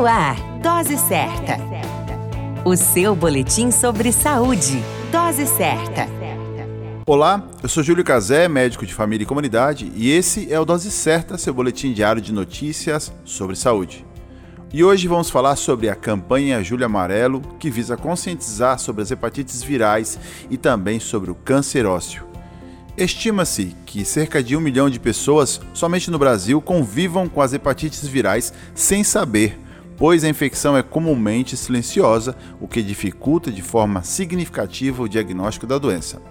No ar, Dose Certa. O seu boletim sobre saúde. Dose Certa. Olá, eu sou Júlio Cazé, médico de família e comunidade, e esse é o Dose Certa, seu boletim diário de notícias sobre saúde. E hoje vamos falar sobre a campanha Júlio Amarelo, que visa conscientizar sobre as hepatites virais e também sobre o câncer ósseo. Estima-se que cerca de um milhão de pessoas somente no Brasil convivam com as hepatites virais sem saber pois a infecção é comumente silenciosa, o que dificulta de forma significativa o diagnóstico da doença.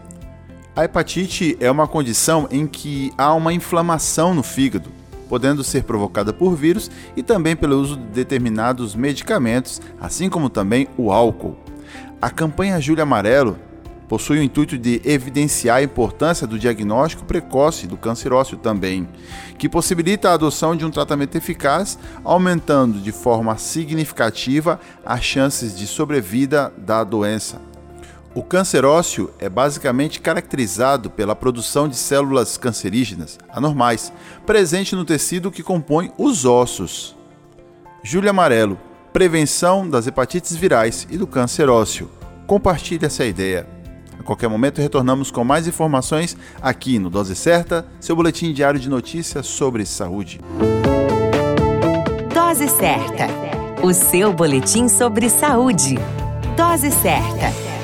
A hepatite é uma condição em que há uma inflamação no fígado, podendo ser provocada por vírus e também pelo uso de determinados medicamentos, assim como também o álcool. A campanha Júlia Amarelo possui o intuito de evidenciar a importância do diagnóstico precoce do câncer ósseo também, que possibilita a adoção de um tratamento eficaz, aumentando de forma significativa as chances de sobrevida da doença. O câncer ósseo é basicamente caracterizado pela produção de células cancerígenas anormais, presente no tecido que compõe os ossos. Júlia Amarelo, prevenção das hepatites virais e do câncer ósseo. Compartilhe essa ideia. A qualquer momento retornamos com mais informações aqui no Dose Certa, seu boletim diário de notícias sobre saúde. Dose Certa, o seu boletim sobre saúde. Dose Certa.